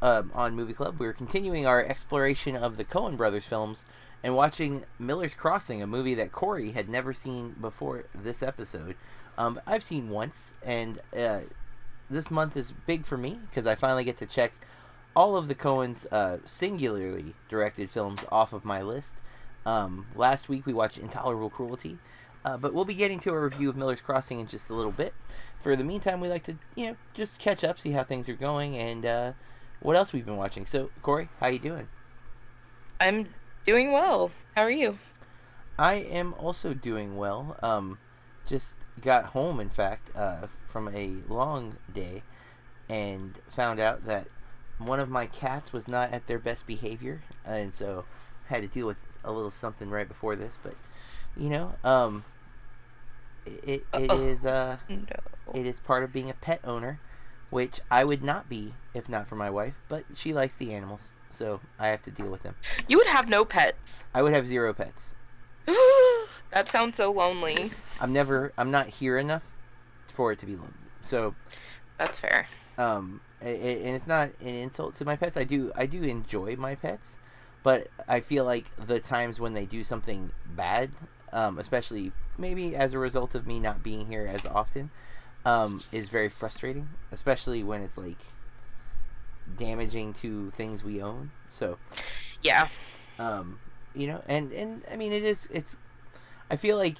um, on Movie Club, we're continuing our exploration of the Coen Brothers films and watching Miller's Crossing, a movie that Corey had never seen before this episode. Um, I've seen once, and uh, this month is big for me because I finally get to check all of the Coens uh, singularly directed films off of my list. Um, last week we watched Intolerable Cruelty, uh, but we'll be getting to a review of Miller's Crossing in just a little bit. For the meantime, we like to you know just catch up, see how things are going, and uh, what else we've been watching. So, Corey, how you doing? I'm doing well. How are you? I am also doing well. Um, just got home, in fact, uh, from a long day, and found out that one of my cats was not at their best behavior, and so had to deal with a little something right before this. But you know, um, it it is uh, No. it is part of being a pet owner, which I would not be if not for my wife. But she likes the animals, so I have to deal with them. You would have no pets. I would have zero pets. that sounds so lonely. I'm never. I'm not here enough for it to be lonely. So, That's fair. um, and it's not an insult to my pets. I do. I do enjoy my pets, but I feel like the times when they do something bad, um, especially maybe as a result of me not being here as often, um, is very frustrating. Especially when it's like damaging to things we own. So, Yeah. um, you know, and and I mean, it is. It's. I feel like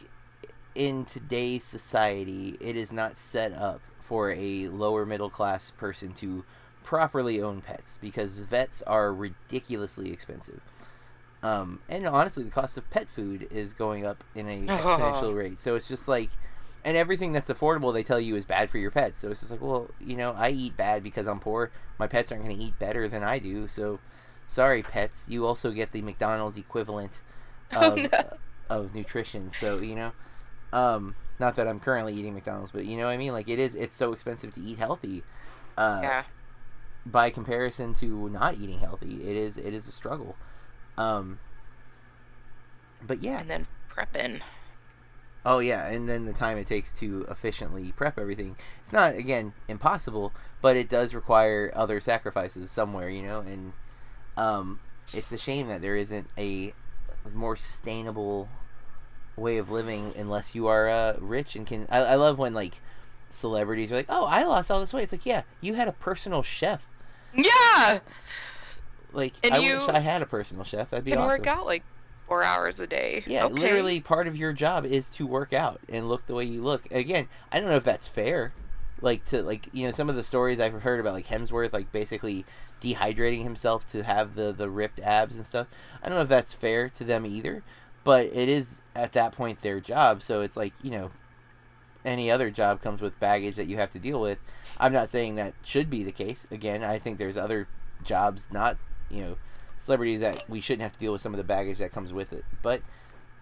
in today's society, it is not set up for a lower middle class person to properly own pets because vets are ridiculously expensive. Um, and honestly, the cost of pet food is going up in a exponential rate. So it's just like, and everything that's affordable, they tell you is bad for your pets. So it's just like, well, you know, I eat bad because I'm poor. My pets aren't going to eat better than I do. So, sorry, pets. You also get the McDonald's equivalent Oh, of, no. of nutrition. So you know, um, not that I'm currently eating McDonald's, but you know what I mean. Like it is, it's so expensive to eat healthy. Uh, Yeah. by comparison to not eating healthy, it is it is a struggle. Um, but yeah, And then prepping. Oh yeah, and then the time it takes to efficiently prep everything. It's not again impossible, but it does require other sacrifices somewhere, you know. And um, it's a shame that there isn't a more sustainable way of living unless you are uh, rich and can. I, I love when like celebrities are like, "Oh, I lost all this weight." It's like, yeah, you had a personal chef. Yeah. Like, And I wish I had a personal chef. That'd be Can awesome. work out like four hours a day. Yeah, okay. literally part of your job is to work out and look the way you look. Again, I don't know if that's fair. Like to like you know some of the stories I've heard about like Hemsworth like basically dehydrating himself to have the the ripped abs and stuff. I don't know if that's fair to them either, but it is at that point their job. So it's like you know any other job comes with baggage that you have to deal with. I'm not saying that should be the case. Again, I think there's other jobs, not you know celebrities that we shouldn't have to deal with some of the baggage that comes with it. But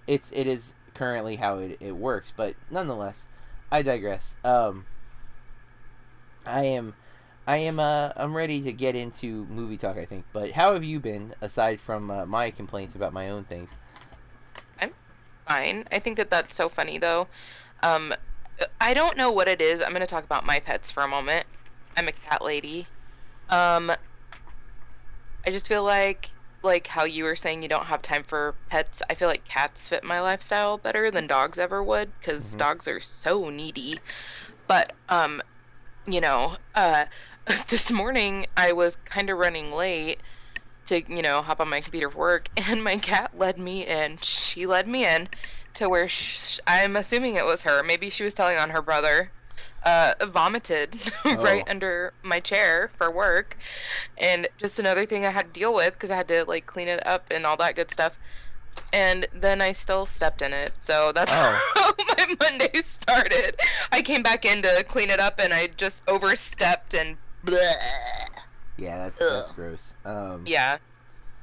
it's it is currently how it, it works. But nonetheless, I digress. Um, I am I am uh I'm ready to get into movie talk. I think. But how have you been aside from uh, my complaints about my own things? I'm fine. I think that that's so funny though. Um, I don't know what it is. I'm gonna talk about my pets for a moment. I'm a cat lady. Um, I just feel like like how you were saying you don't have time for pets. I feel like cats fit my lifestyle better than dogs ever would because Mhm. dogs are so needy. But um, you know, uh, this morning I was kind of running late to you know hop on my computer for work and my cat led me in she led me in to where sh- i'm assuming it was her maybe she was telling on her brother uh, vomited right Oh. under my chair for work and just another thing i had to deal with because i had to like clean it up and all that good stuff and then i still stepped in it so that's Oh. how my monday started i came back in to clean it up and i just overstepped and bleh. Yeah, that's that's gross. Um, yeah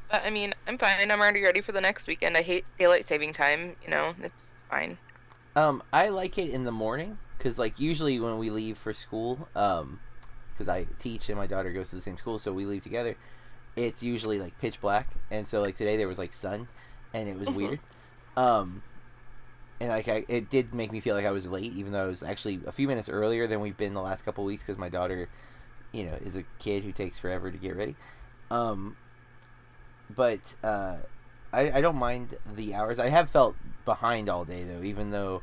But I mean, I'm fine. I'm already ready for the next weekend. I hate daylight saving time. You know, it's fine. Um, I like it in the morning because, like, usually when we leave for school, um, because I teach and my daughter goes to the same school, so we leave together. It's usually like pitch black, and so like today there was like sun, and it was Mhm. weird. Um, and like I, it did make me feel like I was late, even though I was actually a few minutes earlier than we've been the last couple weeks because my daughter, you know, is a kid who takes forever to get ready. Um, but uh, I, I don't mind the hours. I have felt behind all day though, even though,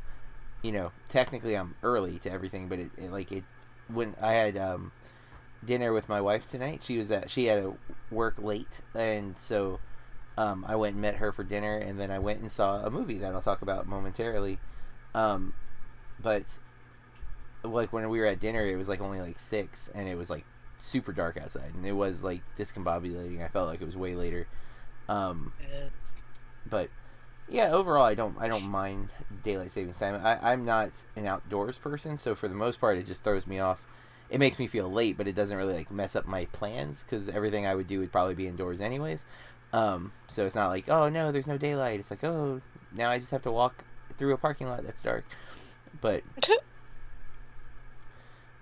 you know, technically I'm early to everything. But it, it like it when I had um, dinner with my wife tonight. She was at she had to work late, and so um, I went and met her for dinner, and then I went and saw a movie that I'll talk about momentarily. Um, but like when we were at dinner, it was like only like six, and it was like super dark outside, and it was like discombobulating. I felt like it was way later. Um, but yeah, overall, I don't I don't mind daylight savings time. I, I'm not an outdoors person, so for the most part, it just throws me off. It makes me feel late, but it doesn't really like mess up my plans because everything I would do would probably be indoors anyways. Um, so it's not like oh no, there's no daylight. It's like oh now I just have to walk through a parking lot that's dark. But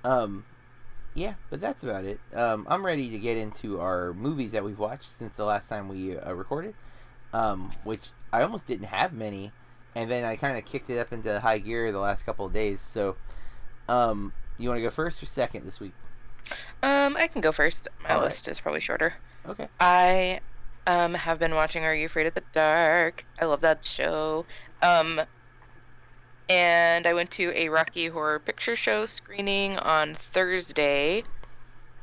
um, yeah, but that's about it. Um, I'm ready to get into our movies that we've watched since the last time we uh, recorded, um, which I almost didn't have many, and then I kind of kicked it up into high gear the last couple of days. So, um, you want to go first or second this week? Um, I can go first. My All right. list is probably shorter. Okay. I um have been watching Are You Afraid of the Dark? I love that show. Um and I went to a Rocky Horror Picture Show screening on Thursday,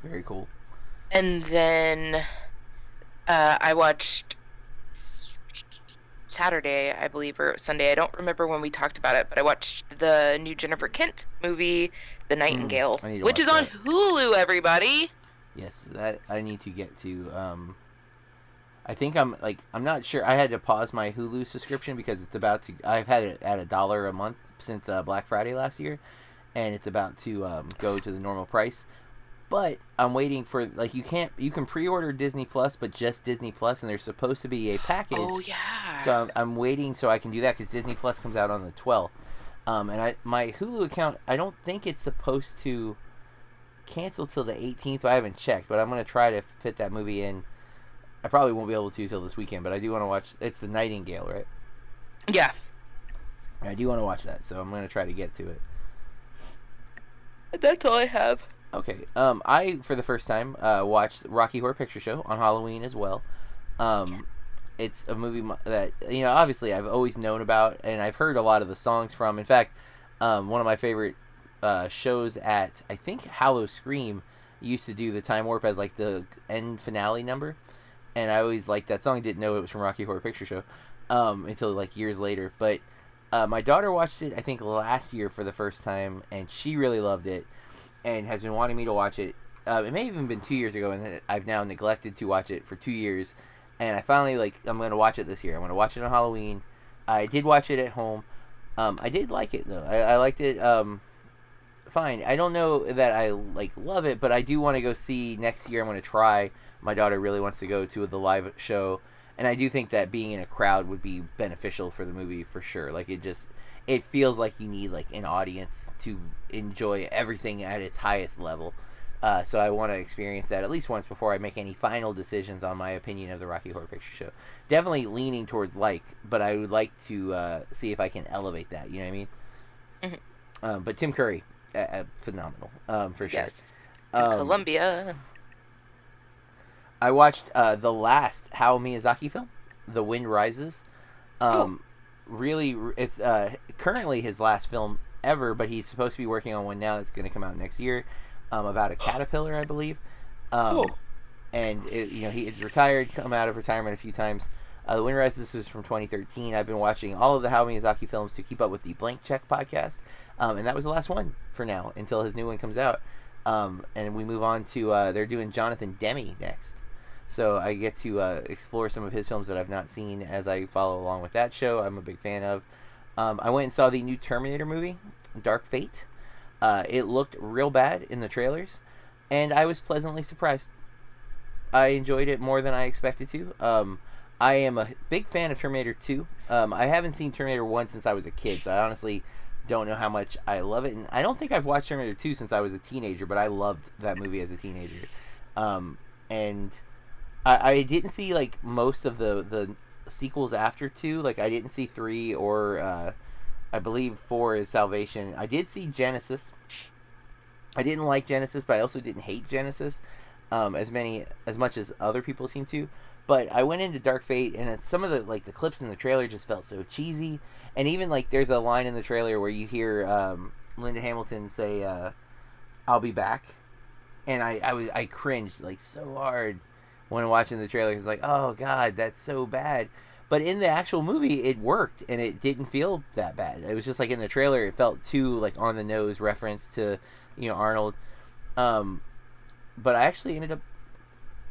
Very cool. and then uh, I watched Saturday, I believe, or Sunday. I don't remember when we talked about it, but I watched the new Jennifer Kent movie, The Nightingale, to which is watch on. Hulu. Everybody. Yes, that I need to get to. Um, I think I'm like I'm not sure. I had to pause my Hulu subscription because it's about to. I've had it at a dollar a month since uh, Black Friday last year, and it's about to um, go to the normal price. But I'm waiting for like you can't you can pre-order Disney Plus, but just Disney Plus, and there's supposed to be a package. Oh yeah. So I'm, I'm waiting so I can do that because Disney Plus comes out on the 12th. Um, and I my Hulu account, I don't think it's supposed to cancel till the 18th. I haven't checked, but I'm gonna try to fit that movie in. I probably won't be able to till this weekend, but I do want to watch. It's the Nightingale, right? yeah. I do want to watch that, so I'm gonna try to get to it. That's all I have. Okay. Um, I for the first time uh, watched Rocky Horror Picture Show on Halloween as well. Um, it's a movie that you know obviously I've always known about and I've heard a lot of the songs from. In fact, um, one of my favorite uh, shows at I think Hallow Scream used to do the Time Warp as like the end finale number, and I always liked that song. Didn't know it was from Rocky Horror Picture Show um, until like years later, but. Uh, my daughter watched it, I think, last year for the first time, and she really loved it and has been wanting me to watch it. Uh, it may have even been two years ago, and I've now neglected to watch it for two years. And I finally like I'm gonna watch it this year. I'm gonna watch it on Halloween. I did watch it at home. Um, I did like it though. I, I liked it. Um, fine. I don't know that I like love it, but I do want to go see next year. I'm gonna try. My daughter really wants to go to the live show, and I do think that being in a crowd would be beneficial for the movie for sure. Like it just it feels like you need like an audience to enjoy everything at its highest level. Uh, so I want to experience that at least once before I make any final decisions on my opinion of the Rocky Horror Picture Show. Definitely leaning towards like, but I would like to uh, see if I can elevate that. You know what I mean? Mhm. Um, but Tim Curry, uh, uh, phenomenal um, for sure. Yes. Um, Columbia. I watched uh, the last Hayao Miyazaki film, The Wind Rises. Um, Really, it's uh, currently his last film ever, but he's supposed to be working on one now that's going to come out next year um, about a caterpillar, I believe. Um, Oh. And it, you know he is retired, come out of retirement a few times. Uh, the Wind Rises was from 2013. I've been watching all of the Hayao Miyazaki films to keep up with the Blank Check podcast, um, and that was the last one for now until his new one comes out. Um, and we move on to uh, they're doing Jonathan Demme next. So I get to uh, explore some of his films that I've not seen as I follow along with that show. I'm a big fan of. Um, I went and saw the new Terminator movie, Dark Fate. Uh, it looked real bad in the trailers, and I was pleasantly surprised. I enjoyed it more than I expected to. Um, I am a big fan of Terminator 2. Um, I haven't seen Terminator 1 since I was a kid, so I honestly don't know how much I love it. And I don't think I've watched Terminator 2 since I was a teenager, but I loved that movie as a teenager. Um, and I, I didn't see like most of the the sequels after 2. Like I didn't see 3 or uh, I believe 4 is Salvation. I did see Genesis. I didn't like Genesis, but I also didn't hate Genesis um, as many as much as other people seem to. But I went into Dark Fate, and some of the like the clips in the trailer just felt so cheesy. And even like there's a line in the trailer where you hear um, Linda Hamilton say, uh, "I'll be back," and I I was I cringed like so hard when watching the trailer. Was like, "Oh God, that's so bad." But in the actual movie, it worked, and it didn't feel that bad. It was just like in the trailer, it felt too like on the nose reference to you know Arnold. Um, but I actually ended up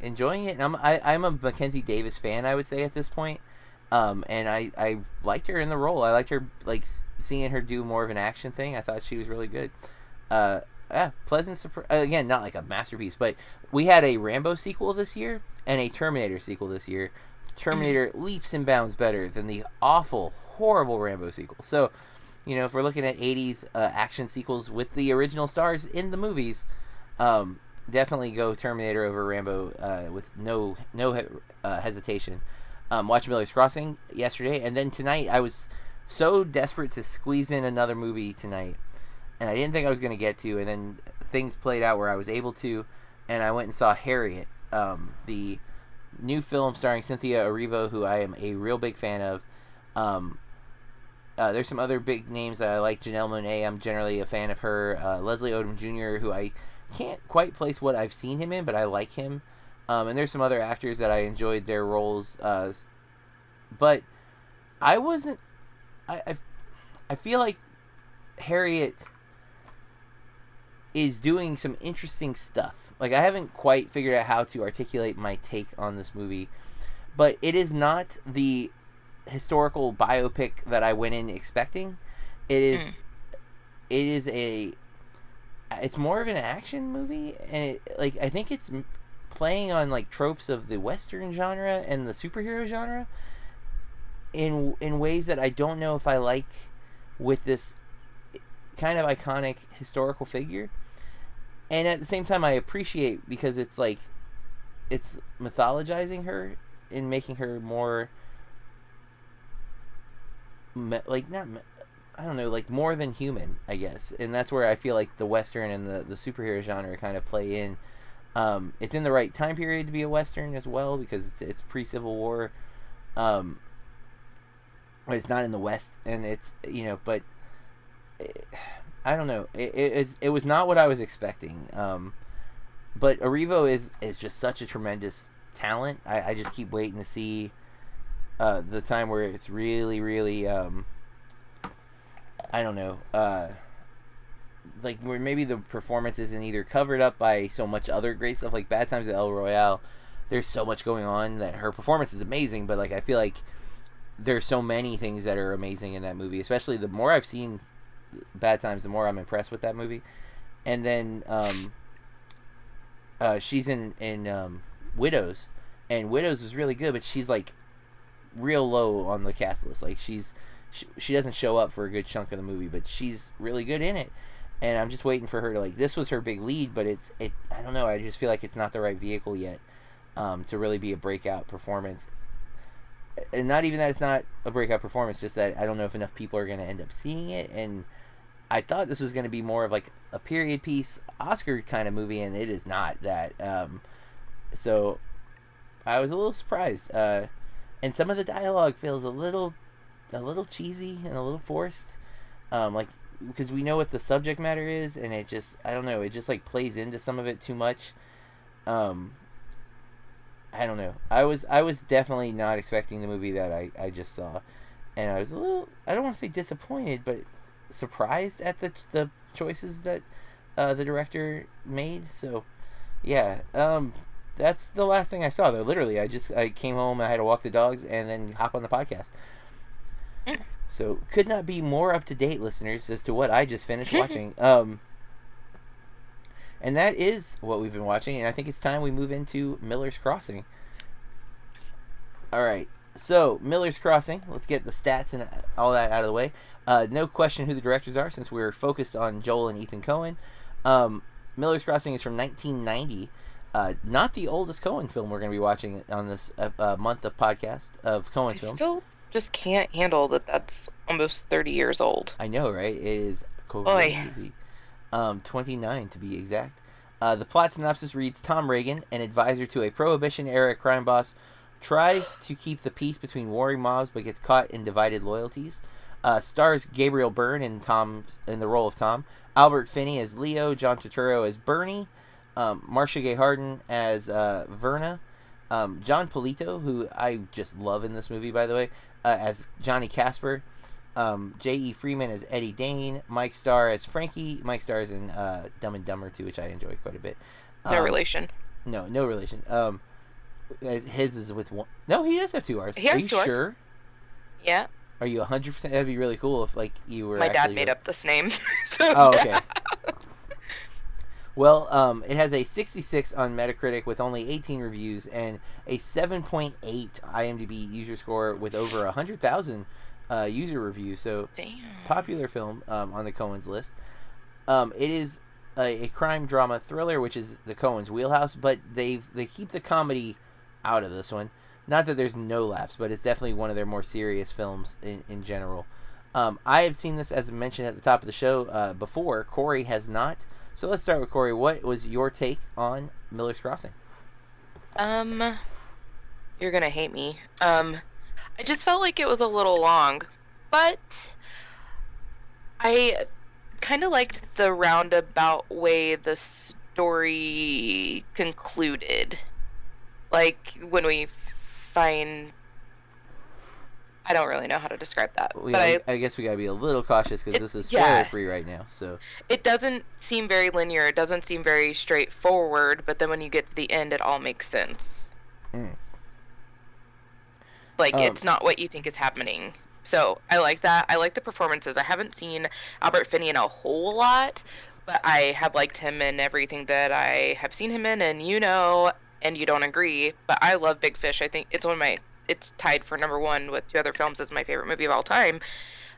enjoying it. And I'm I, I'm a Mackenzie Davis fan. I would say at this point. Um, and I, I liked her in the role. I liked her like seeing her do more of an action thing. I thought she was really good. Uh, yeah, pleasant surprise. Again, not like a masterpiece, but we had a Rambo sequel this year and a Terminator sequel this year. Terminator leaps and bounds better than the awful, horrible Rambo sequel. So, you know, if we're looking at 80s uh, action sequels with the original stars in the movies, um, definitely go Terminator over Rambo uh, with no no uh, hesitation. Um, watching Miller's Crossing yesterday, and then tonight I was so desperate to squeeze in another movie tonight, and I didn't think I was going to get to, and then things played out where I was able to, and I went and saw Harriet, um, the new film starring Cynthia Erivo, who I am a real big fan of. Um, uh, there's some other big names that I like. Janelle Monae, I'm generally a fan of her. Uh, Leslie Odom Jr., who I can't quite place what I've seen him in, but I like him. Um, and there's some other actors that I enjoyed their roles. Uh, but I wasn't. I, I, I feel like Harriet is doing some interesting stuff. Like I haven't quite figured out how to articulate my take on this movie, but it is not the historical biopic that I went in expecting. It is. Mm. It is a. It's more of an action movie, and it, like I think it's playing on like tropes of the western genre and the superhero genre in in ways that I don't know if I like with this kind of iconic historical figure. And at the same time I appreciate because it's like it's mythologizing her and making her more me, like not me, I don't know, like more than human, I guess. And that's where I feel like the western and the the superhero genre kind of play in um, it's in the right time period to be a western as well because it's it's pre Civil War. Um, it's not in the West, and it's you know, but it, I don't know. It, it is it was not what I was expecting. Um, but Erivo is is just such a tremendous talent. I, I just keep waiting to see uh, the time where it's really really um, I don't know. Uh, like where maybe the performance isn't either covered up by so much other great stuff like Bad Times at El Royale. There's so much going on that her performance is amazing, but like I feel like there's so many things that are amazing in that movie. Especially the more I've seen Bad Times, the more I'm impressed with that movie. And then um, uh, she's in in um, Widows, and Widows was really good, but she's like real low on the cast list. Like she's she, she doesn't show up for a good chunk of the movie, but she's really good in it and I'm just waiting for her to like. This was her big lead, but it's it. I don't know. I just feel like it's not the right vehicle yet um, to really be a breakout performance. And not even that it's not a breakout performance, just that I don't know if enough people are going to end up seeing it. And I thought this was going to be more of like a period piece Oscar kind of movie, and it is not that. Um, so I was a little surprised. Uh, and some of the dialogue feels a little, a little cheesy and a little forced. Um, like because we know what the subject matter is and it just i don't know it just like plays into some of it too much um i don't know i was i was definitely not expecting the movie that i i just saw and i was a little i don't want to say disappointed but surprised at the the choices that uh, the director made so yeah um that's the last thing i saw though literally i just i came home i had to walk the dogs and then hop on the podcast so could not be more up to date, listeners, as to what I just finished watching. Um, And that is what we've been watching, and I think it's time we move into Miller's Crossing. All right, so Miller's Crossing. Let's get the stats and all that out of the way. Uh, no question who the directors are, since we're focused on Joel and Ethan Coen. Um, Miller's Crossing is from 1990. Uh, not the oldest Coen film we're going to be watching on this uh, uh, month of podcast of I Coen's films. still just can't handle that. That's almost thirty years old. I know, right? It is crazy. Um, 29 to be exact. Uh, the plot synopsis reads Tom Reagan, an advisor to a Prohibition era crime boss, tries to keep the peace between warring mobs but gets caught in divided loyalties. Uh, stars Gabriel Byrne in Tom's in the role of Tom, Albert Finney as Leo, John Turturro as Bernie, um, Marcia Gay Harden as uh, Verna, um, Jon Polito, who I just love in this movie, by the way, uh, as Johnny Casper, um, J.E. Freeman as Eddie Dane, Mike Starr as Frankie. Mike Starr is in uh, Dumb and Dumber To, which I enjoy quite a bit. No Um, relation. No, no relation. His is with one. No, he does have two R's. He Are you two Rs. sure? Yeah, Are you hundred percent? That'd be really cool if like you were. my dad made up this name. so Oh, yeah. okay. Well, um, it has a 66 on Metacritic with only 18 reviews and a 7.8 IMDb user score with over 100,000 uh, user reviews. So Damn. popular film um, on the Coens list. Um, it is a, a crime drama thriller, which is the Coens' wheelhouse, but they they keep the comedy out of this one. Not that there's no laughs, but it's definitely one of their more serious films in, in general. Um, I have seen this as mentioned at the top of the show uh, before. Corey has not. So let's start with Corey. What was your take on Miller's Crossing? Um, you're gonna hate me. Um, I just felt like it was a little long, but I kind of liked the roundabout way the story concluded. Like when we find. I don't really know how to describe that, We but I, I, guess we gotta be a little cautious because this is yeah. free right now. So it doesn't seem very linear. It doesn't seem very straightforward. But then when you get to the end, it all makes sense. Mm. Like Um, it's not what you think is happening. So I like that. I like the performances. I haven't seen Albert Finney in a whole lot, but I have liked him in everything that I have seen him in. And you know, and you don't agree, but I love Big Fish. I think it's one of my. It's tied for number one with two other films as my favorite movie of all time.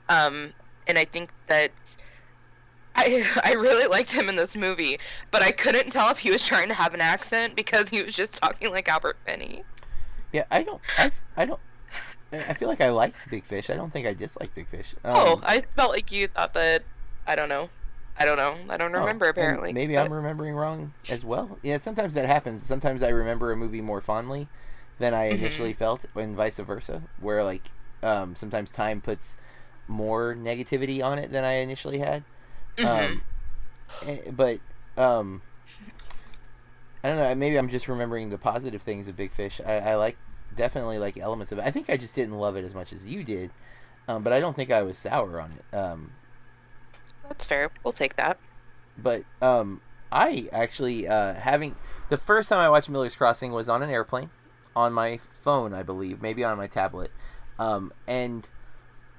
Um, and I think that I I really liked him in this movie, but I couldn't tell if he was trying to have an accent because he was just talking like Albert Finney. yeah, I don't. I, I don't. I feel like I like Big Fish. I don't think I dislike Big Fish. Um, oh, I felt like you thought that. I don't know. I don't know. I don't Oh, remember and apparently. Maybe but- I'm remembering wrong as well. Yeah, sometimes that happens. Sometimes I remember a movie more fondly than I Mhm. initially felt, and vice versa. Where like um, sometimes time puts more negativity on it than I initially had. Mhm. Um, eh, but um, I don't know. Maybe I'm just remembering the positive things of Big Fish. I, I like definitely like elements of it. I think I just didn't love it as much as you did, um, but I don't think I was sour on it. Um, That's fair. We'll take that. but um, I actually uh, having the first time I watched Miller's Crossing was on an airplane, on my phone, I believe, maybe on my tablet, um, and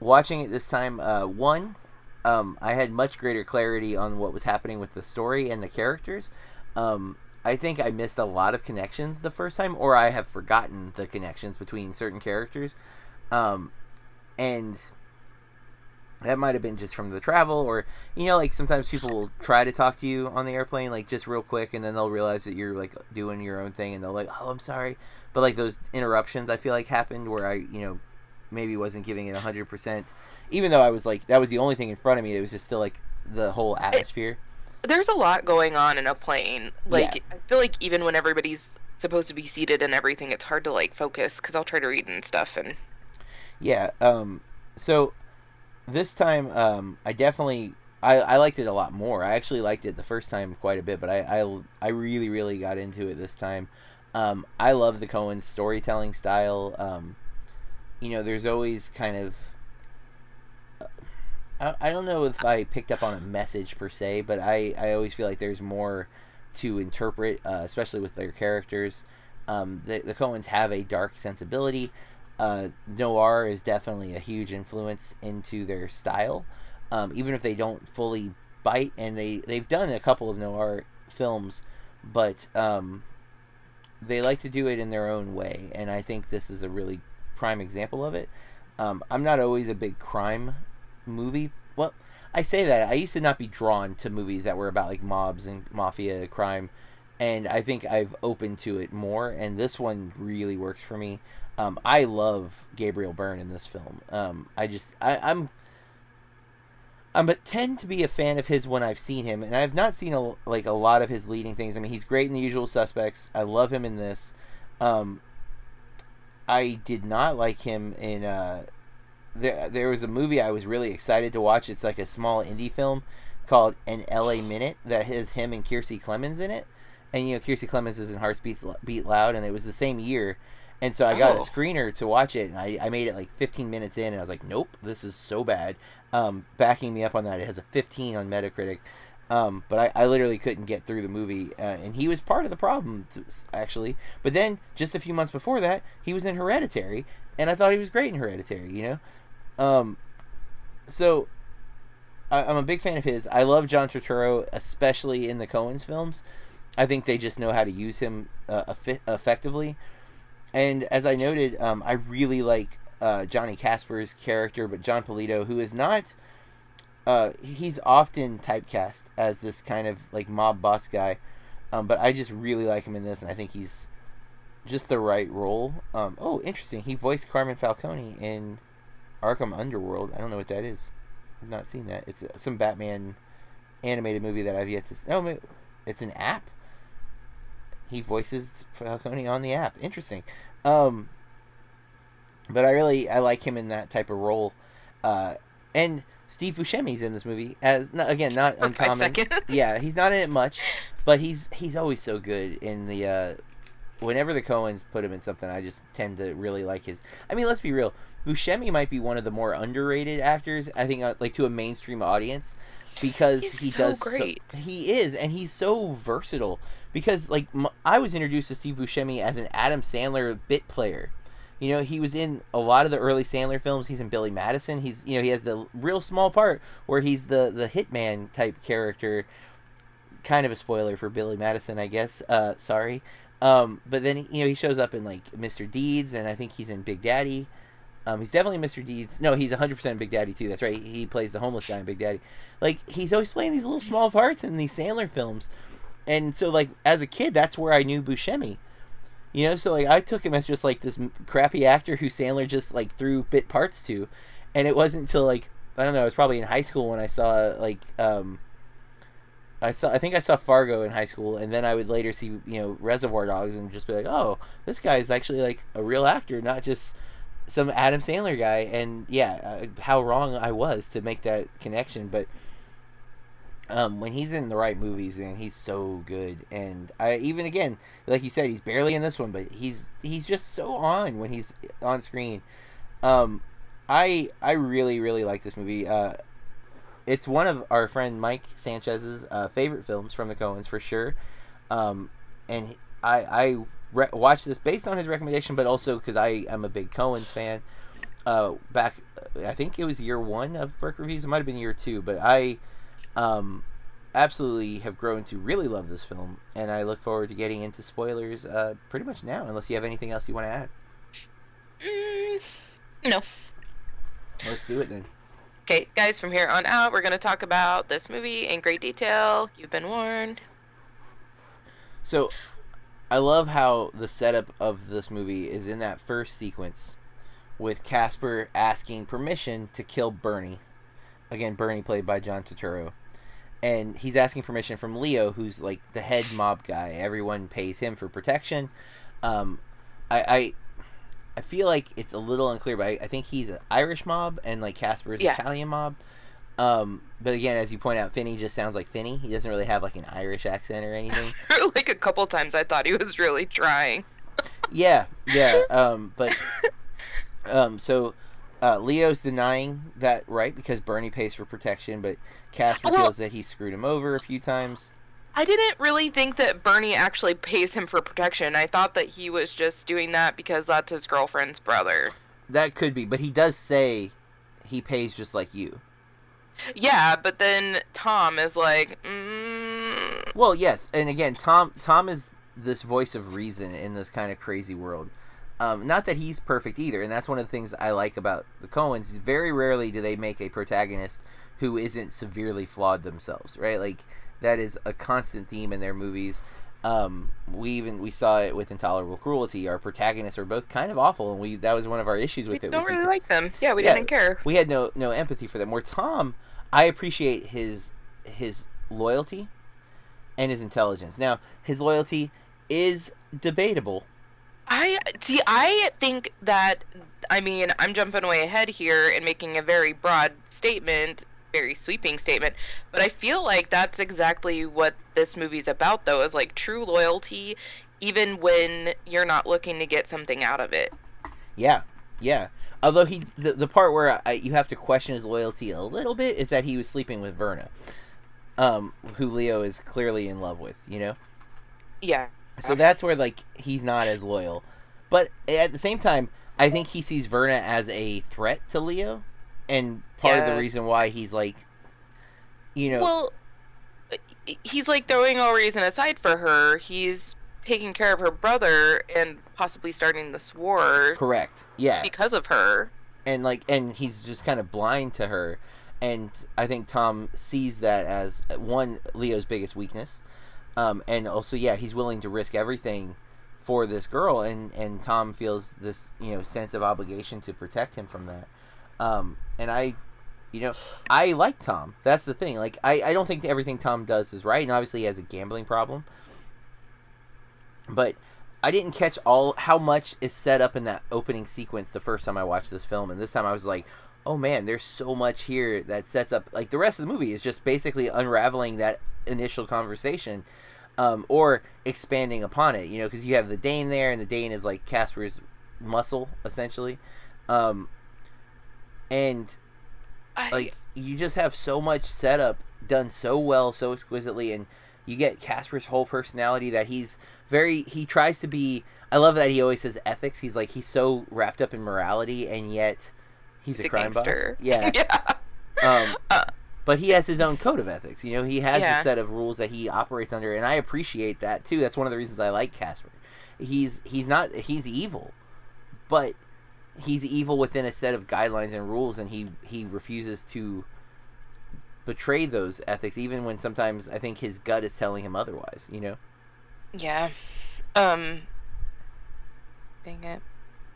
watching it this time, uh, one, um, I had much greater clarity on what was happening with the story and the characters. Um, I think I missed a lot of connections the first time, or I have forgotten the connections between certain characters, um, and that might have been just from the travel or you know like sometimes people will try to talk to you on the airplane like just real quick and then they'll realize that you're like doing your own thing and they'll like oh i'm sorry but like those interruptions i feel like happened where i you know maybe wasn't giving it 100% even though i was like that was the only thing in front of me it was just still like the whole atmosphere There's a lot going on in a plane. Like Yeah. I feel like even when everybody's supposed to be seated and everything, it's hard to like focus because I'll try to read and stuff and Yeah. Um. So this time, um, I definitely I, I liked it a lot more. I actually liked it the first time quite a bit, but I I, I really really got into it this time. Um, I love the Coen's storytelling style. Um, you know, there's always kind of I, I don't know if I picked up on a message per se, but I, I always feel like there's more to interpret, uh, especially with their characters. Um, the, the Coens have a dark sensibility. Uh, noir is definitely a huge influence into their style, um, even if they don't fully bite. And they they've done a couple of noir films, but um, they like to do it in their own way, and I think this is a really prime example of it. Um, I'm not always a big crime movie. Well, I say that I used to not be drawn to movies that were about like mobs and mafia crime, and I think I've opened to it more. And this one really works for me. Um, I love Gabriel Byrne in this film. Um, I just I, I'm I'm a tend to be a fan of his when I've seen him, and I've not seen a, like a lot of his leading things. I mean, he's great in The Usual Suspects. I love him in this. Um, I did not like him in. Uh, there, there was a movie I was really excited to watch. It's like a small indie film called An L.A. Minute that has him and Kiersey Clemons in it. And you know, Kiersey Clemons is in Hearts Beat, Beat Loud, and it was the same year. And so I got Oh. a screener to watch it, and I, I made it like 15 minutes in, and I was like, nope, this is so bad. Um, backing me up on that, it has a 15 on Metacritic. Um, but I, I literally couldn't get through the movie, uh, and he was part of the problem, actually. But then, just a few months before that, he was in Hereditary, and I thought he was great in Hereditary, you know? Um, so, I, I'm a big fan of his. I love John Turturro, especially in the Coens films. I think they just know how to use him uh, effectively. And as I noted, um, I really like uh, Johnny Casper's character, but Jon Polito, who is not. Uh, he's often typecast as this kind of like mob boss guy, um, but I just really like him in this, and I think he's just the right role. Um, oh, interesting. He voiced Carmine Falcone in Arkham Underworld. I don't know what that is. I've not seen that. It's uh, some Batman animated movie that I've yet to. see. Oh, it's an app. He voices Falcone on the app. Interesting. Um, but I really I like him in that type of role. Uh, and Steve Buscemi's in this movie as again not uncommon. Yeah, he's not in it much, but he's he's always so good in the. Uh, whenever the Coens put him in something, I just tend to really like his. I mean, let's be real. Buscemi might be one of the more underrated actors. I think, uh, like to a mainstream audience, because He's he so does. great. he is, and he's so versatile. Because like m- I was introduced to Steve Buscemi as an Adam Sandler bit player. You know, he was in a lot of the early Sandler films. He's in Billy Madison. He's you know he has the real small part where he's the the hitman type character. Kind of a spoiler for Billy Madison, I guess. Uh, sorry. Um, but then you know he shows up in like Mr. Deeds, and I think he's in Big Daddy. Um, he's definitely Mr. Deeds. No, he's 100% Big Daddy too. That's right. He plays the homeless guy in Big Daddy. Like he's always playing these little small parts in these Sandler films, and so like as a kid, that's where I knew Buscemi. You know, so like I took him as just like this crappy actor who Sandler just like threw bit parts to, and it wasn't until like I don't know, I was probably in high school when I saw like um I saw I think I saw Fargo in high school, and then I would later see you know Reservoir Dogs and just be like, oh, this guy is actually like a real actor, not just some Adam Sandler guy. And yeah, uh, how wrong I was to make that connection, but um, when he's in the right movies, and he's so good. And I even again, like you said, he's barely in this one, but he's he's just so on when he's on screen. Um, I I really really like this movie. Uh, it's one of our friend Mike Sanchez's uh, favorite films from the Coens for sure. Um, and I I re- watched this based on his recommendation, but also because I am a big Coen's fan. Uh, back, I think it was year one of Burke reviews. It might have been year two, but I um, absolutely have grown to really love this film, and I look forward to getting into spoilers uh, pretty much now. Unless you have anything else you want to add, Mm, no. let's do it then. Okay, guys, from here on out, we're going to talk about this movie in great detail. You've been warned. So, I love how the setup of this movie is in that first sequence with Casper asking permission to kill Bernie. Again, Bernie played by John Turturro. And he's asking permission from Leo, who's like the head mob guy. Everyone pays him for protection. Um, I, I I feel like it's a little unclear, but I, I think he's an Irish mob and like Casper is Yeah. Italian mob. Um, but again, as you point out, Finney just sounds like Finney. He doesn't really have like an Irish accent or anything. like a couple times I thought he was really trying. yeah, yeah. Um, but um, so uh, Leo's denying that right because Bernie pays for protection, but Casper Well- feels that he screwed him over a few times. I didn't really think that Bernie actually pays him for protection. I thought that he was just doing that because that's his girlfriend's brother. That could be, but he does say he pays just like you. Yeah, but then Tom is like, mm, Well, yes, and again, Tom Tom is this voice of reason in this kind of crazy world. Um, not that he's perfect either, and that's one of the things I like about the Coens. Very rarely do they make a protagonist who isn't severely flawed themselves, right? Like that is a constant theme in their movies. Um, we even we saw it with Intolerable Cruelty. Our protagonists are both kind of awful, and we that was one of our issues we with it. We don't was really like them. Yeah, we Yeah. didn't care. we had no no empathy for them. Where Tom, I appreciate his his loyalty and his intelligence. Now, his loyalty is debatable. I see. I think that. I mean, I'm jumping way ahead here and making a very broad statement, very sweeping statement. But I feel like that's exactly what this movie's about, though, is like true loyalty, even when you're not looking to get something out of it. Yeah, yeah. Although he, the, the part where I, you have to question his loyalty a little bit is that he was sleeping with Verna, um, who Leo is clearly in love with. You know, Yeah. so that's where like he's not as loyal. But at the same time, I think he sees Verna as a threat to Leo, and part of the reason why he's like, you know, Well, he's like throwing all reason aside for her. He's taking care of her brother and possibly starting this war correct, yeah. because of her. and like and he's just kind of blind to her. And i think tom sees that as one leo's biggest weakness. Um, and also yeah he's willing to risk everything for this girl. And and tom feels this you know sense of obligation to protect him from that. Um, and i you know i like tom. That's the thing. Like I, I don't think everything tom does is right. And obviously he has a gambling problem but I didn't catch all how much is set up in that opening sequence the first time I watched this film, and this time I was like, "Oh man, there's so much here that sets up." Like the rest of the movie is just basically unraveling that initial conversation, um, or expanding upon it. You know, because you have the Dane there, and the Dane is like Casper's muscle essentially, um, and I, like you just have so much setup done so well, so exquisitely, and you get Casper's whole personality that he's very he tries to be. I love that he always says ethics. He's like he's so wrapped up in morality, and yet he's, he's a crime boss. Yeah. yeah. Um, Uh, but he has his own code of ethics. You know, he has Yeah. a set of rules that he operates under, and I appreciate that too. That's one of the reasons I like Casper. He's he's not he's evil, but he's evil within a set of guidelines and rules, and he he refuses to betray those ethics, even when sometimes I think his gut is telling him otherwise. You know. Yeah. Um. Dang it.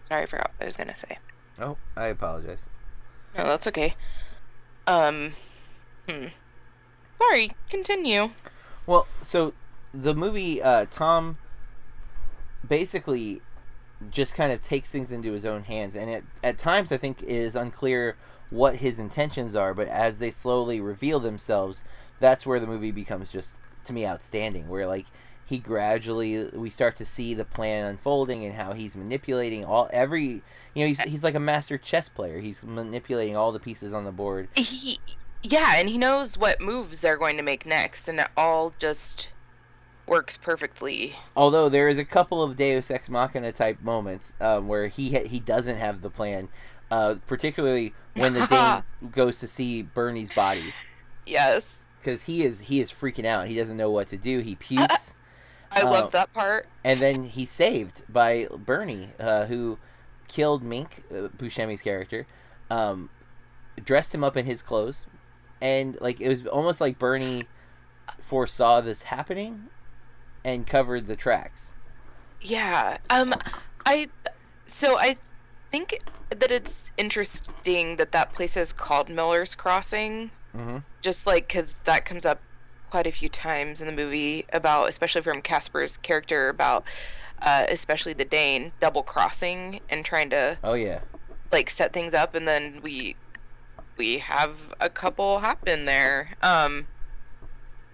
Sorry, I forgot what I was gonna say. Oh, I apologize. No, that's okay. Um. Hmm. Sorry. Continue. Well, so the movie, uh, Tom basically just kind of takes things into his own hands, and it, at times I think is unclear what his intentions are. But as they slowly reveal themselves, that's where the movie becomes just to me outstanding. Where like he gradually we start to see the plan unfolding and how he's manipulating all every you know he's he's like a master chess player. He's manipulating all the pieces on the board. He. Yeah, and he knows what moves they're going to make next, and it all just works perfectly. Although there is a couple of Deus Ex Machina type moments um, where he ha- he doesn't have the plan, uh, particularly when the Dane goes to see Bernie's body Yes. because he is he is freaking out. He doesn't know what to do. He pukes, I Oh. love that part. and then he's saved by Bernie, uh, who killed Mink, uh, Buscemi's character, um, dressed him up in his clothes, and like it was almost like Bernie foresaw this happening and covered the tracks. Yeah. Um I so I think that it's interesting that that place is called Miller's Crossing Mm-hmm. just like cuz that comes up quite a few times in the movie about especially from Casper's character about uh, especially the Dane double crossing and trying to Oh yeah. like set things up and then we we have a couple happen there um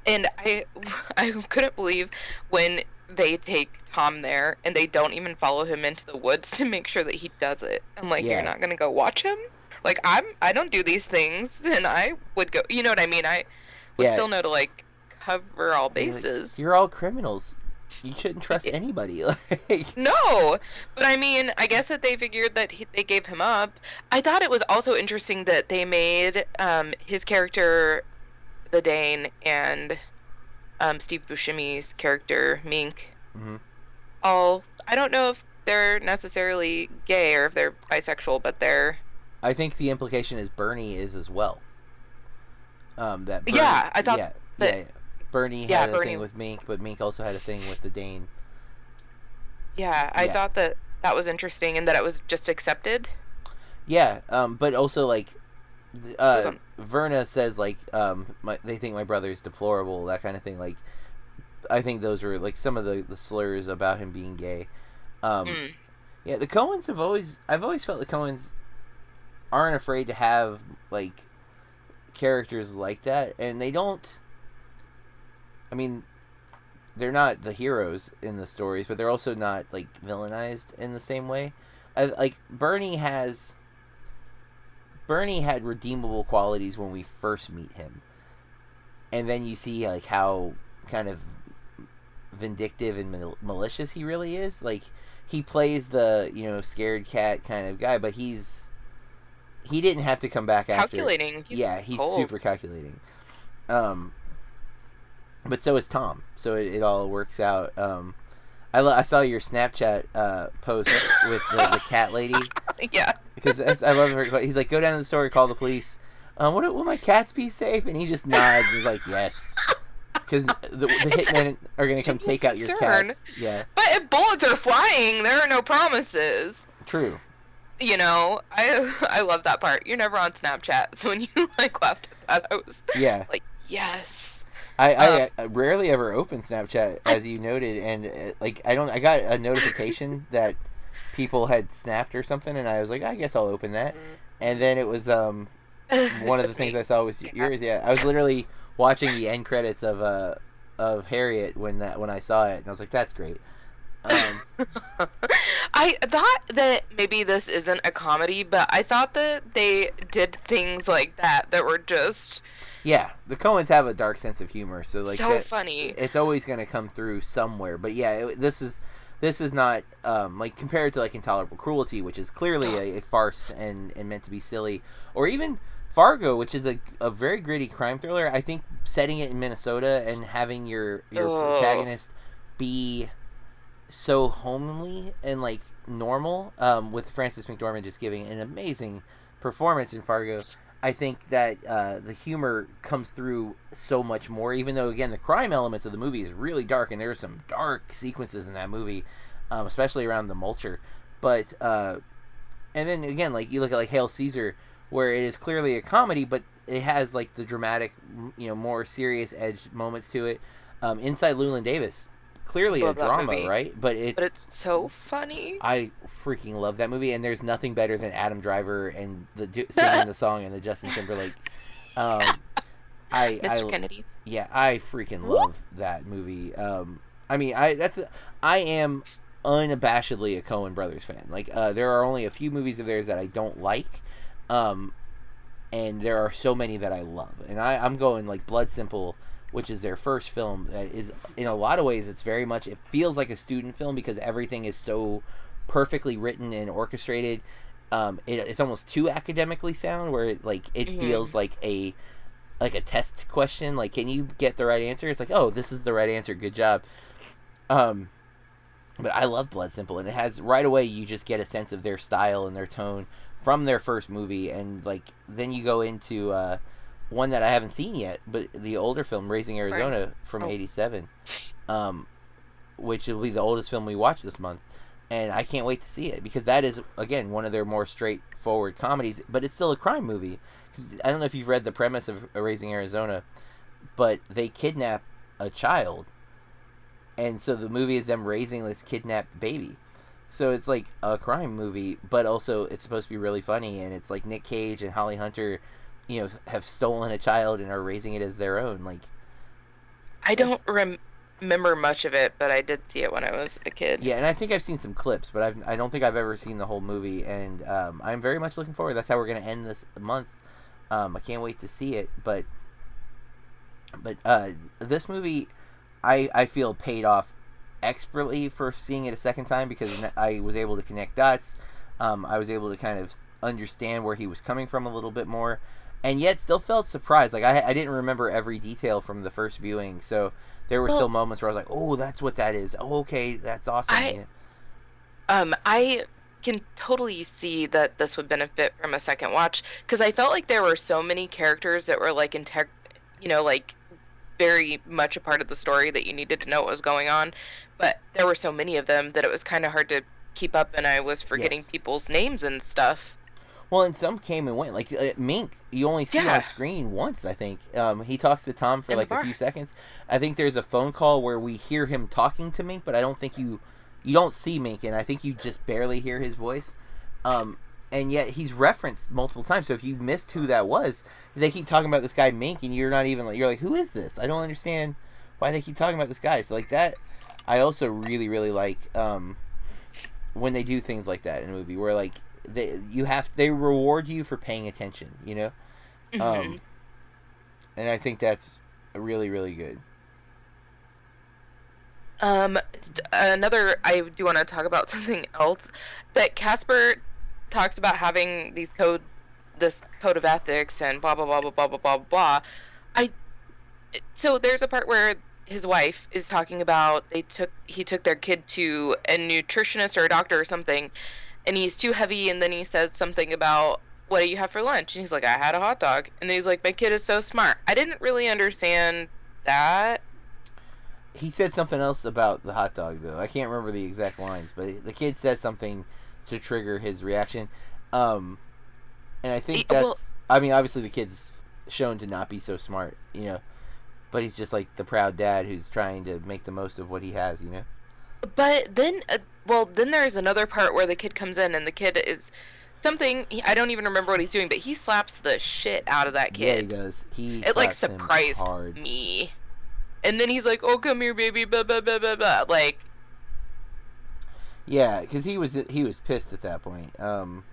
and i i couldn't believe when they take tom there and they don't even follow him into the woods to make sure that he does it i'm like Yeah. you're not gonna go watch him like i'm i don't do these things and i would go you know what i mean i would Yeah. still know to like cover all like, bases You're all criminals. you shouldn't trust anybody. Like, No, but I mean, I guess that they figured that he, they gave him up. I thought it was also interesting that they made um, his character, the Dane, and um, Steve Buscemi's character Mink, Mhm. all. I don't know if they're necessarily gay or if they're bisexual, but they're. I think the implication is Bernie is as well. Um, that Bernie, Yeah, I thought yeah, that- yeah, Bernie Yeah, had a Bernie thing with Mink, but Mink also had a thing with the Dane. Yeah, I Yeah. thought that that was interesting and that it was just accepted. Yeah, um, but also like, uh, on- Verna says like, um, my, they think my brother is deplorable, that kind of thing. Like, I think those were like some of the, the slurs about him being gay. Um, Mm. yeah, the Coens have always, I've always felt the Coens aren't afraid to have like characters like that, and they don't. I mean, they're not the heroes in the stories, but they're also not like villainized in the same way. I, like Bernie has. Bernie had redeemable qualities when we first meet him, and then you see like how kind of vindictive and mal- malicious he really is. Like he plays the you know scared cat kind of guy, but he's he didn't have to come back after. Calculating. He's yeah, he's cold. super calculating. Um, but so is Tom. So it, it all works out. Um, I, lo- I saw your Snapchat uh, post with the, the cat lady yeah. because I love her. He's like, go down to the store, call the police. Um, what will my cats be safe? And he just nods. He's like, yes, because the, the hitmen are gonna come take out your cats. Yeah, But if bullets are flying, there are no promises. true. You know, I I love that part. You're never on Snapchat, so when you like left at that, I was Yeah, like, yes. I, I, Um, I rarely ever open Snapchat, as you noted, and uh, like I don't. I got a notification that people had snapped or something, and I was like, I guess I'll open that. And then it was um one of the things. I saw was yours. Yeah, I was literally watching the end credits of uh of Harriet when that when I saw it, and I was like, that's great. Um, I thought that maybe this isn't a comedy, but I thought that they did things like that that were just yeah, the Coens have a dark sense of humor, so like so that, funny. it's always going to come through somewhere. But yeah, it, this is this is not um, like compared to like Intolerable Cruelty, which is clearly a, a farce and and meant to be silly, or even Fargo, which is a, a very gritty crime thriller. I think setting it in Minnesota and having your your protagonist be so homely and like normal, um, with Frances McDormand just giving an amazing performance in Fargo. I think that uh, the humor comes through so much more, even though again the crime elements of the movie is really dark, and there are some dark sequences in that movie, um, especially around the mulcher. But uh, and then again, like you look at like Hail Caesar, where it is clearly a comedy, but it has like the dramatic, you know, more serious edge moments to it. Um, Inside Llewyn Davis, clearly a drama, movie. right? But it's But it's so funny. I freaking love that movie, and there's nothing better than Adam Driver and the singing the song and the Justin Timberlake. Um, I, Mr. I Kennedy. yeah, I freaking love that movie. Um, I mean, I that's I am unabashedly a Coen Brothers fan. Like, uh, there are only a few movies of theirs that I don't like, um, and there are so many that I love. And I, I'm going like Blood Simple, which is their first film. That is, in a lot of ways, it's very much it feels like a student film because everything is so perfectly written and orchestrated. Um, it, it's almost too academically sound, where it like it Mhm. feels like a like a test question like can you get the right answer it's like oh this is the right answer good job um but i love blood simple and it has right away you just get a sense of their style and their tone from their first movie and like then you go into uh one that i haven't seen yet but the older film raising arizona from Oh. 87 um which will be the oldest film we watch this month and i can't wait to see it because that is again one of their more straightforward comedies but it's still a crime movie 'Cause I don't know if you've read the premise of Raising Arizona, but they kidnap a child, and so the movie is them raising this kidnapped baby. So it's like a crime movie, but also it's supposed to be really funny, and it's like Nic Cage and Holly Hunter, you know, have stolen a child and are raising it as their own. Like, I don't rem- remember much of it, but I did see it when I was a kid. yeah, and I think I've seen some clips, but I've, I don't think I've ever seen the whole movie, and um, I'm very much looking forward. That's how we're gonna end this month. Um, I can't wait to see it, but but uh, this movie, I I feel paid off expertly for seeing it a second time because i was able to connect dots. Um, I was able to kind of understand where he was coming from a little bit more, and yet still felt surprised. Like I, I didn't remember every detail from the first viewing, so there were Well- still moments where I was like, "Oh, that's what that is. Oh, okay, that's awesome." I- you know? Um, I can totally see that this would benefit from a second watch because I felt like there were so many characters that were like integ, you know, like very much a part of the story that you needed to know what was going on, but there were so many of them that it was kind of hard to keep up, and I was forgetting Yes. people's names and stuff. Well, and some came and went. Like uh, Mink, you only see Yeah. on screen once. I think um, he talks to Tom for In like a few seconds. I think there's a phone call where we hear him talking to Mink, but I don't think you you don't see Mink, and I think you just barely hear his voice. Um, and yet he's referenced multiple times. So if you missed who that was, they keep talking about this guy Mink, and you're not even like you're like, who is this? I don't understand why they keep talking about this guy. So like that, I also really really like um, when they do things like that in a movie where like they you have they reward you for paying attention. You know. Mhm. Um, and I think that's really really good. Um, another, I do want to talk about something else that Caspar talks about having these code, this code of ethics and blah blah blah blah blah blah blah blah. I, so there's a part where his wife is talking about they took he took their kid to a nutritionist or a doctor or something, and he's too heavy, and then he says something about what do you have for lunch, and he's like I had a hot dog, and then he's like my kid is so smart. I didn't really understand that. He said something else about the hot dog though. I can't remember the exact lines, but the kid said something to trigger his reaction. Um, and I think Eh, well- that's. I mean, obviously the kid's shown to not be so smart, you know, but he's just like the proud dad who's trying to make the most of what he has, you know. But then, uh, well, then there's another part where the kid comes in and the kid is something I don't even remember what he's doing, but he slaps the shit out of that kid. Yeah, he does. He it like surprised me. And then he's like, "Oh, come here, baby." Blah blah blah blah blah. Like, Yeah, because he was he was pissed at that point. Um,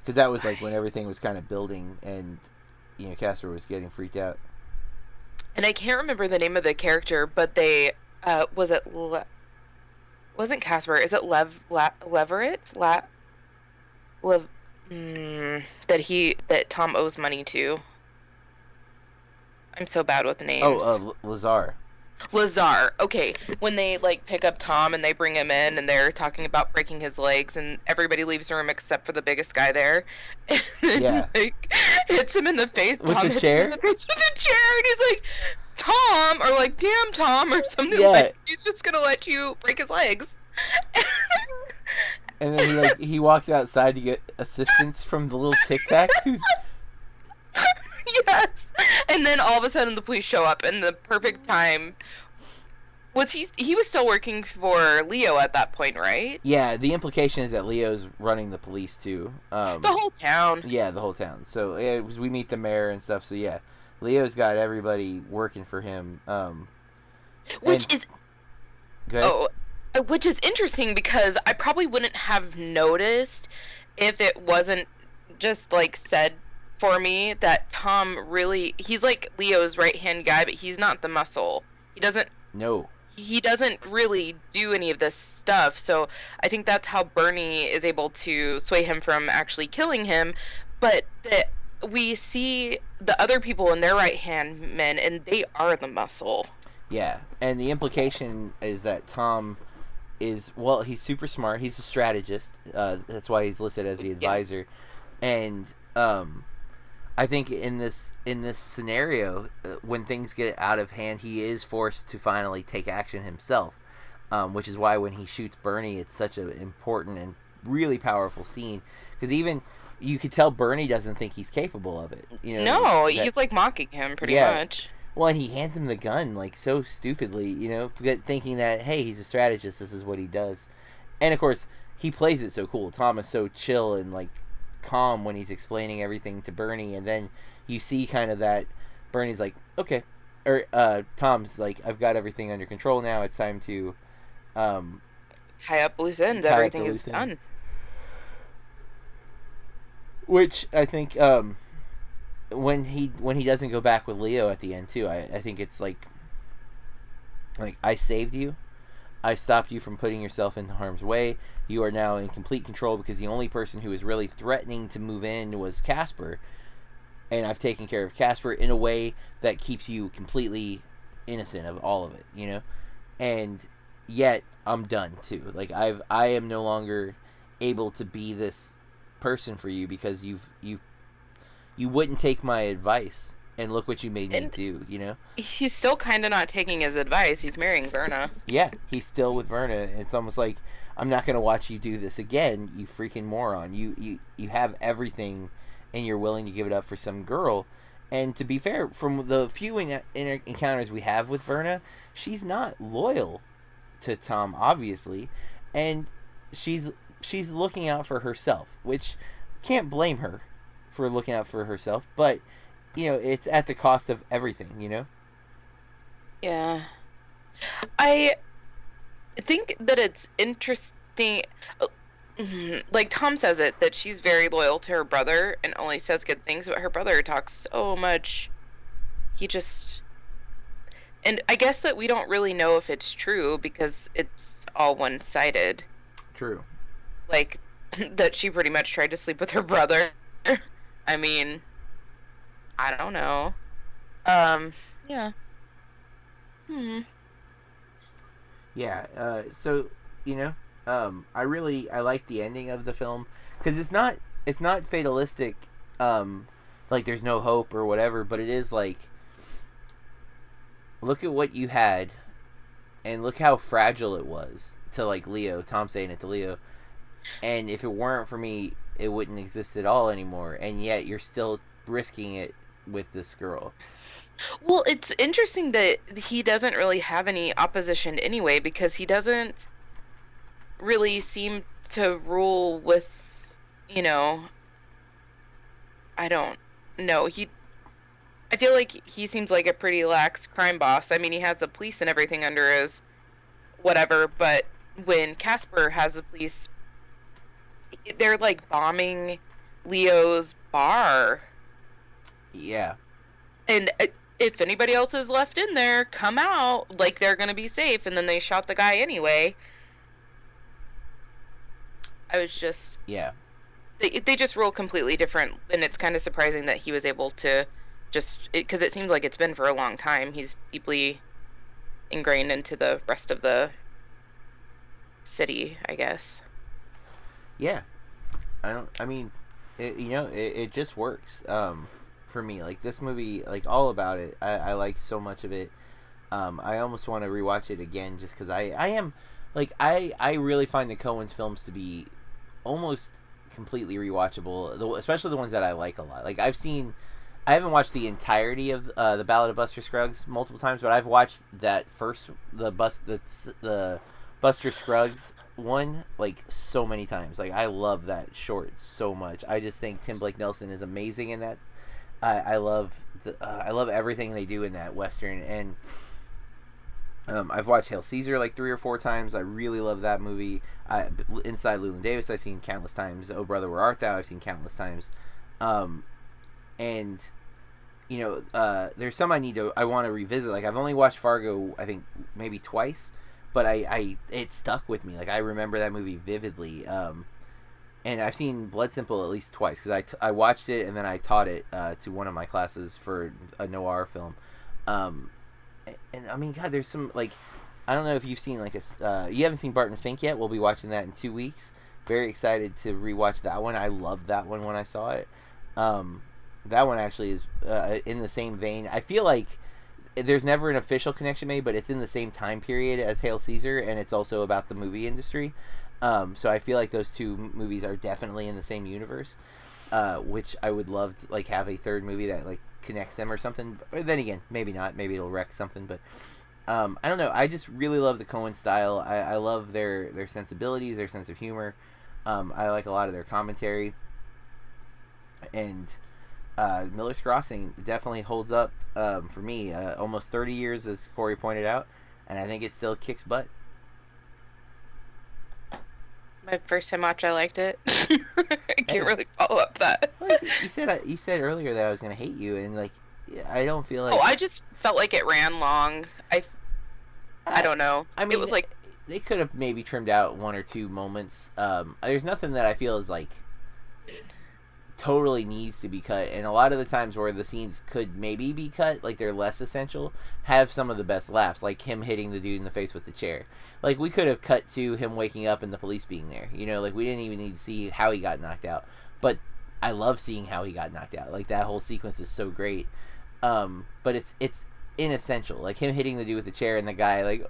because that was like when everything was kind of building, and you know Caspar was getting freaked out. and I can't remember the name of the character, but they, uh, was it, Le- wasn't Caspar? Is it Lev La, Leverett? La, Lev, mm, that he that Tom owes money to. I'm so bad with names. Oh, uh, Lazarre. Lazarre. Okay, when they like pick up Tom and they bring him in and they're talking about breaking his legs and everybody leaves the room except for the biggest guy there. And, Yeah. Like hits him in the face. With Tom the hits chair? him in the face with a chair and he's like, Tom or like damn Tom or something Yeah. like he's just gonna let you break his legs. And then he like he walks outside to get assistance from the little Tic Tac. Who's yes. And then all of a sudden the police show up in the perfect time. Was he he was still working for Leo at that point, right? yeah. The implication is that Leo's running the police too. Um, The whole town. yeah, the whole town. So yeah, it was, we meet the mayor and stuff. So yeah, Leo's got everybody working for him. Um, Which and- is good. Oh, uh, which is interesting because I probably wouldn't have noticed if it wasn't just like said for me that Tom really he's like Leo's right hand guy, but he's not the muscle. He doesn't No. he doesn't really do any of this stuff. So I think that's how Bernie is able to sway him from actually killing him. But that we see the other people in their right hand men, and they are the muscle. Yeah, and the implication is that Tom is well, he's super smart. He's a strategist. Uh, that's why he's listed as the advisor. And um, I think in this in this scenario, uh, when things get out of hand, he is forced to finally take action himself. Um, which is why when he shoots Bernie, it's such an important and really powerful scene. Because even you could tell Bernie doesn't think he's capable of it. You know, No, that- he's like mocking him pretty Yeah. much. well, and he hands him the gun like so stupidly, you know, thinking that hey, he's a strategist. This is what he does, and of course he plays it so cool. Tom is so chill and like calm when he's explaining everything to Bernie, and then you see kind of that Bernie's like, okay, or uh, Tom's like, I've got everything under control now. It's time to, um, Tie up loose ends. Everything is done. Which I think um, when he when he doesn't go back with Leo at the end too, I, I think it's like Like I saved you. I stopped you from putting yourself into harm's way. You are now in complete control because the only person who was really threatening to move in was Caspar. And I've taken care of Caspar in a way that keeps you completely innocent of all of it, you know? And yet I'm done too. Like I've I am no longer able to be this person for you because you've you you wouldn't take my advice and look what you made me do, you know? He's still kind of not taking his advice. He's marrying Verna. Yeah, he's still with Verna. It's almost like I'm not gonna watch you do this again, you freaking moron. You you you have everything, and you're willing to give it up for some girl. And to be fair, from the few in- in- encounters we have with Verna, she's not loyal to Tom, obviously, and she's she's looking out for herself, which can't blame her for looking out for herself. But you know, it's at the cost of everything. You know. Yeah. I think that it's interesting. mhm, Like Tom says it, that she's very loyal to her brother and only says good things, but her brother talks so much. He just. And I guess that we don't really know if it's true because it's all one sided. True. Like, that she pretty much tried to sleep with her brother. I mean, I don't know. Um, yeah. Hmm. Yeah. Uh, so you know, um, I really I like the ending of the film because it's not it's not fatalistic, um, like there's no hope or whatever, but it is like look at what you had, and look how fragile it was to like Leo. Tom saying it to Leo, and if it weren't for me, it wouldn't exist at all anymore. And yet you're still risking it with this girl. Well, it's interesting that he doesn't really have any opposition anyway because he doesn't really seem to rule with, you know, I don't know. He I feel like he seems like a pretty lax crime boss. I mean, he has the police and everything under his whatever, but when Caspar has the police they're like bombing Leo's bar Yeah. and uh, if anybody else is left in there, come out like they're gonna be safe. And then they shot the guy anyway. I was just Yeah. they they just rule completely different, and it's kind of surprising that he was able to just because it, seems like it's been for a long time. He's deeply ingrained into the rest of the city, I guess. Yeah, I don't. I mean, it, you know, it, it just works um, for me. Like this movie, like all about it. I, I like so much of it. Um, I almost want to rewatch it again just because I I am like I I really find the Coen's films to be almost completely rewatchable, especially the ones that I like a lot. Like I've seen. I haven't watched the entirety of uh, the Ballad of Buster Scruggs multiple times, but I've watched that first the bus the the Buster Scruggs one like so many times. Like I love that short so much. I just think Tim Blake Nelson is amazing in that. I, I love the uh, I love everything they do in that western, and um, I've watched Hail Caesar like three or four times. I really love that movie. I, Inside Llewyn Davis I've seen countless times. Oh Brother Where Art Thou I've seen countless times, um, and you know uh, there's some I need to I want to revisit. Like I've only watched Fargo I think maybe twice but I, I it stuck with me. Like I remember that movie vividly. Um, and I've seen Blood Simple at least twice because I, t- I watched it and then I taught it uh, to one of my classes for a noir film. Um, and, and I mean, God, there's some like I don't know if you've seen like a uh, you haven't seen Barton Fink yet. We'll be watching that in two weeks. Very excited to rewatch that one. I loved that one when I saw it. Um, that one actually is uh, in the same vein. I feel like there's never an official connection made, but it's in the same time period as Hail Caesar, and it's also about the movie industry. Um, so I feel like those two movies are definitely in the same universe, uh, which I would love to like have a third movie that like connects them or something. But then again, maybe not. Maybe it'll wreck something. But um, I don't know. I just really love the Coen style. I, I love their their sensibilities, their sense of humor. Um, I like a lot of their commentary, and uh, Miller's Crossing definitely holds up um, for me. Uh, almost 30 years, as Corey pointed out, and I think it still kicks butt. My first time watch, I liked it. I can't Hey. really follow up that. Well, you said you said earlier that I was gonna hate you, and like, I don't feel like. Oh, I just felt like it ran long. I I don't know. I mean, it was like they could have maybe trimmed out one or two moments. Um, there's nothing that I feel is like totally needs to be cut, and a lot of the times where the scenes could maybe be cut, like they're less essential, have some of the best laughs, like him hitting the dude in the face with the chair. Like we could have cut to him waking up and the police being there. You know, like we didn't even need to see how he got knocked out, but I love seeing how he got knocked out. Like that whole sequence is so great. Um, but it's it's inessential. Like him hitting the dude with the chair and the guy like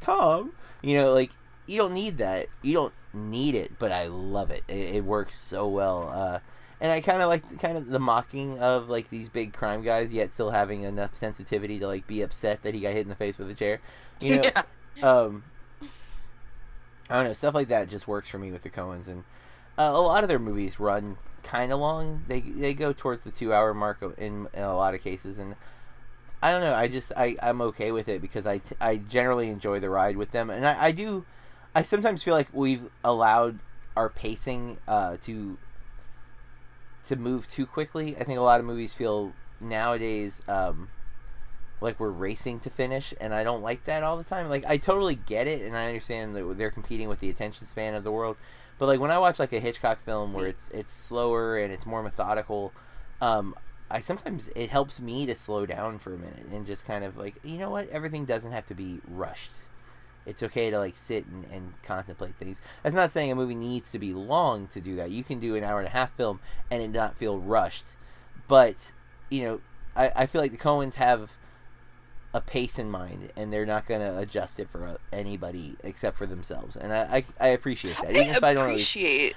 Tom, you know, like you don't need that. You don't need it, but I love it. It, it works so well. Uh, and I kind of like kind of the mocking of like these big crime guys, yet still having enough sensitivity to like be upset that he got hit in the face with a chair. You know, yeah. um, I don't know stuff like that just works for me with the Coens, and uh, a lot of their movies run kind of long. They they go towards the two hour mark in, in a lot of cases, and I don't know. I just I I'm okay with it because I, t- I generally enjoy the ride with them, and I, I do. I sometimes feel like we've allowed our pacing uh, to to move too quickly. I think a lot of movies feel nowadays um, like we're racing to finish, and I don't like that all the time. Like I totally get it, and I understand that they're competing with the attention span of the world. But like when I watch like a Hitchcock film where it's it's slower and it's more methodical, um, I sometimes it helps me to slow down for a minute and just kind of like you know what everything doesn't have to be rushed. It's okay to like sit and, and contemplate things. That's not saying a movie needs to be long to do that. You can do an hour and a half film and it not feel rushed. But you know, I, I feel like the Coens have a pace in mind and they're not going to adjust it for uh, anybody except for themselves and i i, I appreciate that even I if i don't really, appreciate.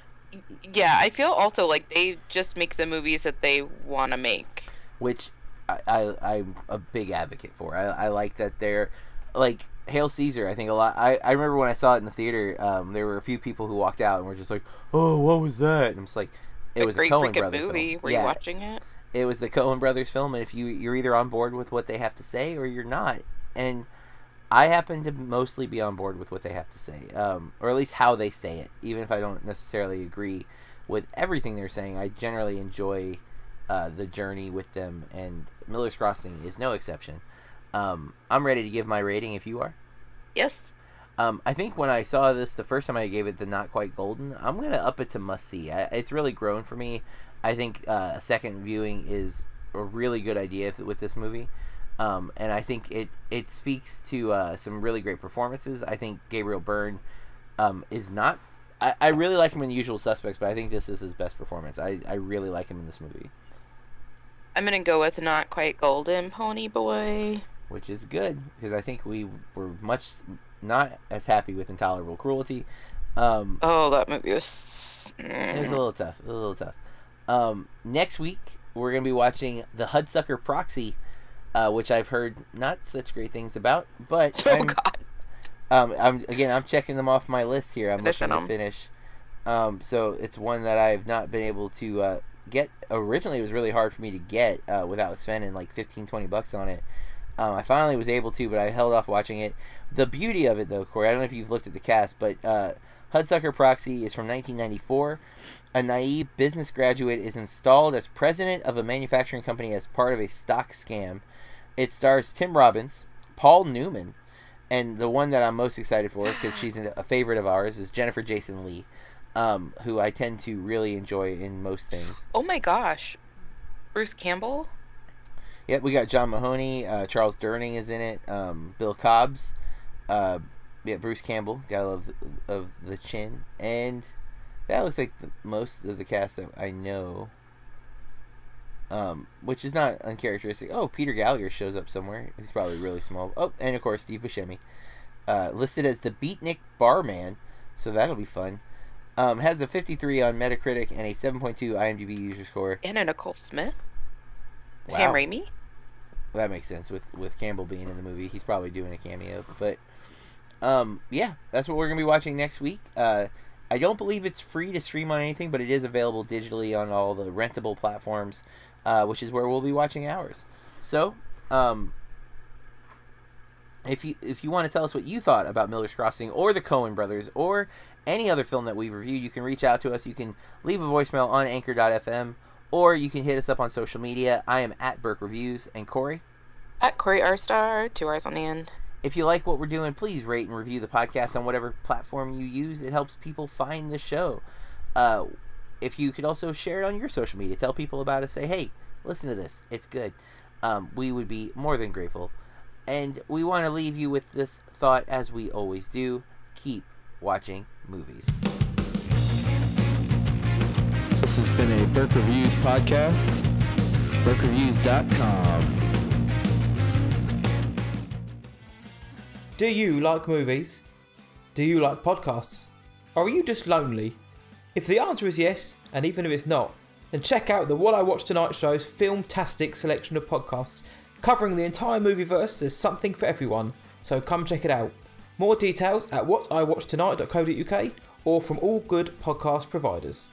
Yeah, I feel also like they just make the movies that they want to make. which I, I i'm a big advocate for i, I like that they're like hail caesar i think a lot I, I remember when i saw it in the theater um, there were a few people who walked out and were just like oh what was that and i'm just like it a was a Coen brothers movie. film Were yeah you watching it? it was the Coen brothers film, and if you you're either on board with what they have to say or you're not, and I happen to mostly be on board with what they have to say, um, or at least how they say it, even if I don't necessarily agree with everything they're saying. I generally enjoy uh, the journey with them, and Miller's Crossing is no exception. Um, I'm ready to give my rating if you are. Yes. Um, I think when I saw this the first time, I gave it the not quite golden. I'm gonna up it to must see. I, it's really grown for me. I think uh, a second viewing is a really good idea with this movie, um, and I think it it speaks to uh, some really great performances. I think Gabriel Byrne um, is not. I, I really like him in The Usual Suspects, but I think this is his best performance. I, I really like him in this movie, I'm gonna go with not quite golden pony boy. Which is good because I think we were much not as happy with Intolerable Cruelty. Um, Oh, that movie was. It was a little tough. It was a little tough. Um, next week we're gonna be watching the Hudsucker Proxy, uh, which I've heard not such great things about. But Oh I'm, God. um, I'm again I'm checking them off my list here. I'm Finishing looking to them. finish. Um, so it's one that I've not been able to uh, get. Originally, it was really hard for me to get uh, without spending like 15, 20 bucks on it. Um, I finally was able to, but I held off watching it. The beauty of it, though, Corey, I don't know if you've looked at the cast, but uh, Hudsucker Proxy is from 1994. A naive business graduate is installed as president of a manufacturing company as part of a stock scam. It stars Tim Robbins, Paul Newman, and the one that I'm most excited for because she's a favorite of ours is Jennifer Jason Lee, um, who I tend to really enjoy in most things. Oh my gosh. Bruce Campbell. Yep, we got John Mahoney, uh, Charles Durning is in it, um, Bill Cobbs, uh, yeah, Bruce Campbell, gotta love of the chin, and that looks like the, most of the cast that I know. Um, which is not uncharacteristic. Oh, Peter Gallagher shows up somewhere. He's probably really small. Oh, and of course Steve Buscemi, uh, listed as the Beatnik Barman, so that'll be fun. Um, has a 53 on Metacritic and a 7.2 IMDb user score. And Anna Nicole Smith. Sam Wow. Raimi. Well, that makes sense with with Campbell being in the movie. He's probably doing a cameo, but um, yeah, that's what we're gonna be watching next week. Uh, I don't believe it's free to stream on anything, but it is available digitally on all the rentable platforms, uh, which is where we'll be watching ours. So, um, if you if you want to tell us what you thought about Miller's Crossing or the Coen Brothers or any other film that we've reviewed, you can reach out to us. You can leave a voicemail on Anchor.fm or you can hit us up on social media. I am at Burke Reviews and Corey. At Corey R Star. Two R's on the end. If you like what we're doing, please rate and review the podcast on whatever platform you use. It helps people find the show. Uh, if you could also share it on your social media, tell people about it. Say, hey, listen to this. It's good. Um, we would be more than grateful. And we want to leave you with this thought, as we always do keep watching movies. This has been a Burke Reviews podcast. BurkeReviews.com. Do you like movies? Do you like podcasts? Or are you just lonely? If the answer is yes, and even if it's not, then check out the What I Watched Tonight show's filmtastic selection of podcasts covering the entire movieverse. There's something for everyone, so come check it out. More details at whatiwatchtonight.co.uk or from all good podcast providers.